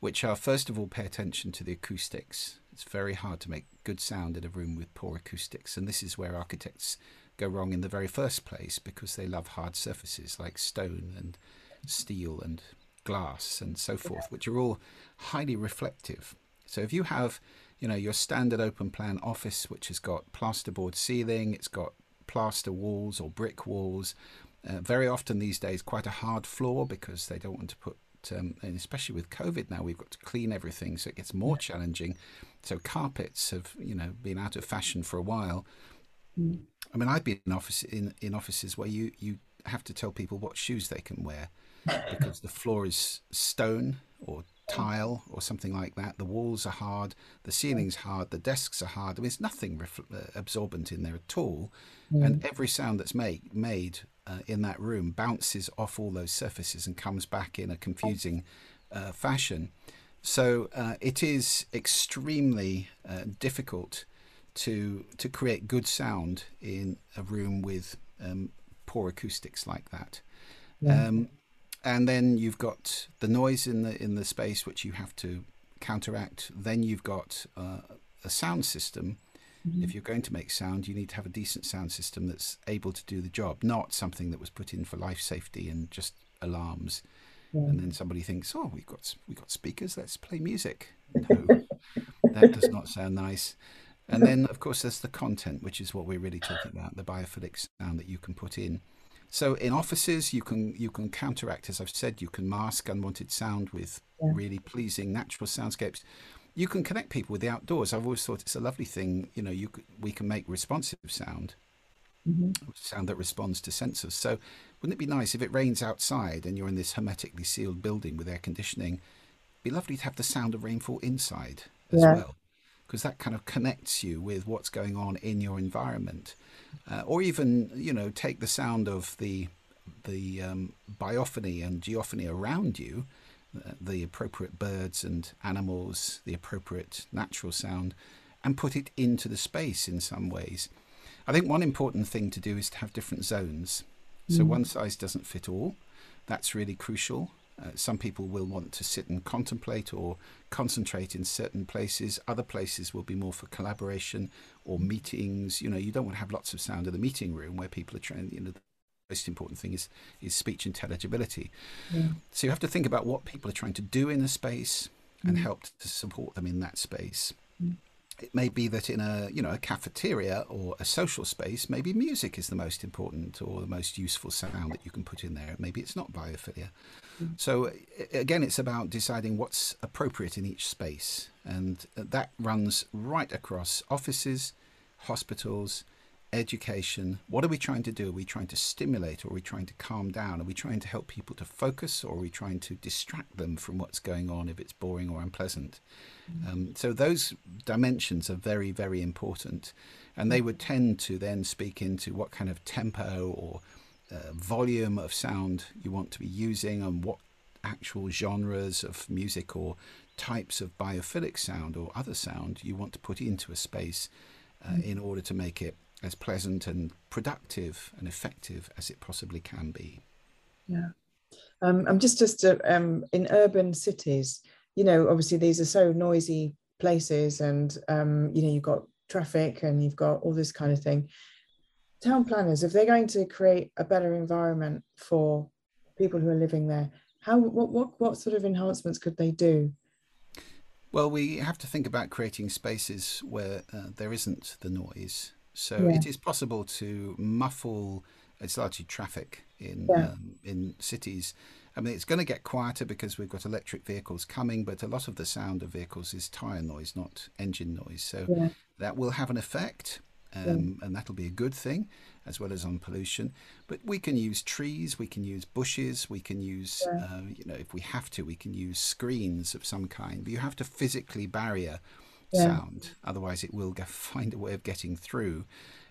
which are first of all, pay attention to the acoustics. It's very hard to make good sound in a room with poor acoustics, and this is where architects go wrong in the very first place because they love hard surfaces like stone and steel and glass and so forth, which are all highly reflective. So if you have you know your standard open plan office which has got plasterboard ceiling it's got plaster walls or brick walls uh, very often these days quite a hard floor because they don't want to put um, and especially with covid now we've got to clean everything so it gets more challenging. So carpets have you know been out of fashion for a while mm. i mean i've been in office in, in offices where you you have to tell people what shoes they can wear because the floor is stone or tile or something like that. The walls are hard, the ceiling's hard, the desks are hard. I mean, there's nothing uh, absorbent in there at all. Mm. And every sound that's made, made uh, in that room bounces off all those surfaces and comes back in a confusing uh, fashion. So uh, it is extremely uh, difficult to to create good sound in a room with um, poor acoustics like that. Yeah. Um, and then you've got the noise in the in the space which you have to counteract. Then you've got uh, a sound system. Mm-hmm. If you're going to make sound, you need to have a decent sound system that's able to do the job, not something that was put in for life safety and just alarms. Yeah. And then somebody thinks, "Oh, we've got we've got speakers. Let's play music." No, that does not sound nice. And then, of course, there's the content, which is what we're really talking about, the biophilic sound that you can put in. So in offices, you can you can counteract, as I've said, you can mask unwanted sound with yeah. really pleasing natural soundscapes. You can connect people with the outdoors. I've always thought it's a lovely thing. You know, you we can make responsive sound, mm-hmm. sound that responds to sensors. So wouldn't it be nice if it rains outside and you're in this hermetically sealed building with air conditioning? It'd be lovely to have the sound of rainfall inside as yeah. well because that kind of connects you with what's going on in your environment. Uh, or even, you know, take the sound of the the um, biophony and geophony around you, uh, the appropriate birds and animals, the appropriate natural sound, and put it into the space in some ways. I think one important thing to do is to have different zones. So mm. one size doesn't fit all. That's really crucial. Uh, some people will want to sit and contemplate or concentrate in certain places. Other places will be more for collaboration or meetings. You know, you don't want to have lots of sound in the meeting room where people are trying. You know, the most important thing is is speech intelligibility. Yeah. So you have to think about what people are trying to do in a space and mm. help to support them in that space. Mm. It may be that in a you know a cafeteria or a social space, maybe music is the most important or the most useful sound that you can put in there. Maybe it's not biophilia. So again, it's about deciding what's appropriate in each space, and that runs right across offices, hospitals, education. What are we trying to do? Are we trying to stimulate or are we trying to calm down? Are we trying to help people to focus or are we trying to distract them from what's going on if it's boring or unpleasant? Mm. Um, so those dimensions are very, very important. And they would tend to then speak into what kind of tempo or uh, volume of sound you want to be using and what actual genres of music or types of biophilic sound or other sound you want to put into a space uh, mm. in order to make it as pleasant and productive and effective as it possibly can be. Yeah. Um, I'm just just uh, um, in urban cities. You know, obviously these are so noisy places, and um, you know you've got traffic and you've got all this kind of thing. Town planners, if they're going to create a better environment for people who are living there, how what what what sort of enhancements could they do? Well, we have to think about creating spaces where uh, there isn't the noise so yeah. it is possible to muffle. It's largely traffic in yeah. um, in cities. I mean, it's going to get quieter because we've got electric vehicles coming, but a lot of the sound of vehicles is tyre noise, not engine noise. So yeah. that will have an effect, um, and that'll be a good thing, as well as on pollution. But we can use trees, we can use bushes, we can use, uh, you know, if we have to, we can use screens of some kind. But you have to physically barrier yeah. sound. Otherwise, it will find a way of getting through.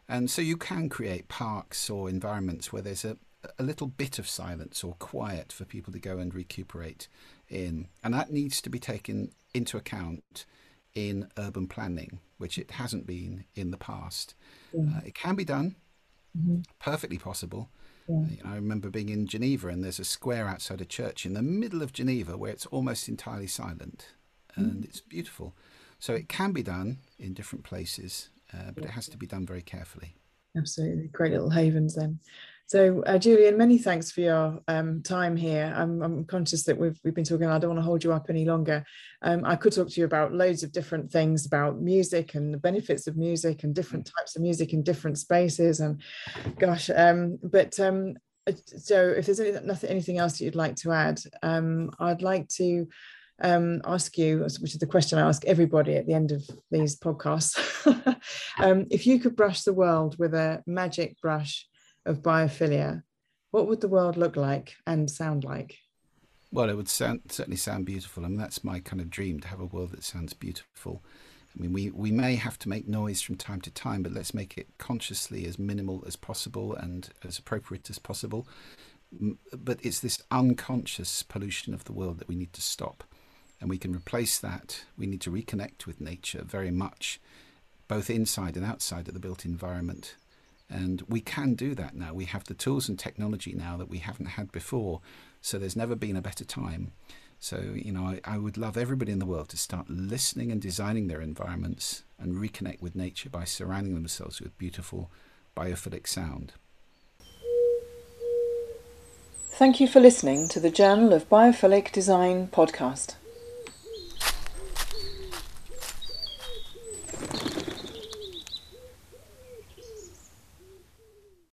And so you can create parks or environments where there's a, a little bit of silence or quiet for people to go and recuperate in. And that needs to be taken into account in urban planning, which it hasn't been in the past. Yeah. Uh, it can be done, mm-hmm. perfectly possible. Yeah. I remember being in Geneva, and there's a square outside a church in the middle of Geneva where it's almost entirely silent, and mm-hmm. it's beautiful. So it can be done in different places, uh, but it has to be done very carefully. Absolutely. Great little havens then. So, uh, Julian, many thanks for your um, time here. I'm, I'm, conscious that we've, we've been talking, I don't want to hold you up any longer. Um, I could talk to you about loads of different things about music and the benefits of music and different mm. types of music in different spaces. And gosh, um, but um, uh, so if there's any, nothing, anything else that you'd like to add, um, I'd like to um, ask you, which is the question I ask everybody at the end of these podcasts, um, if you could brush the world with a magic brush of biophilia, what would the world look like and sound like? Well, it would sound, certainly sound beautiful. I mean, that's my kind of dream to have a world that sounds beautiful. I mean, we, we may have to make noise from time to time, but let's make it consciously as minimal as possible and as appropriate as possible. But it's this unconscious pollution of the world that we need to stop and we can replace that. We need to reconnect with nature very much, both inside and outside of the built environment. And we can do that now. We have the tools and technology now that we haven't had before. So there's never been a better time. So, you know, I, I would love everybody in the world to start listening and designing their environments and reconnect with nature by surrounding themselves with beautiful biophilic sound. Thank you for listening to the Journal of Biophilic Design podcast.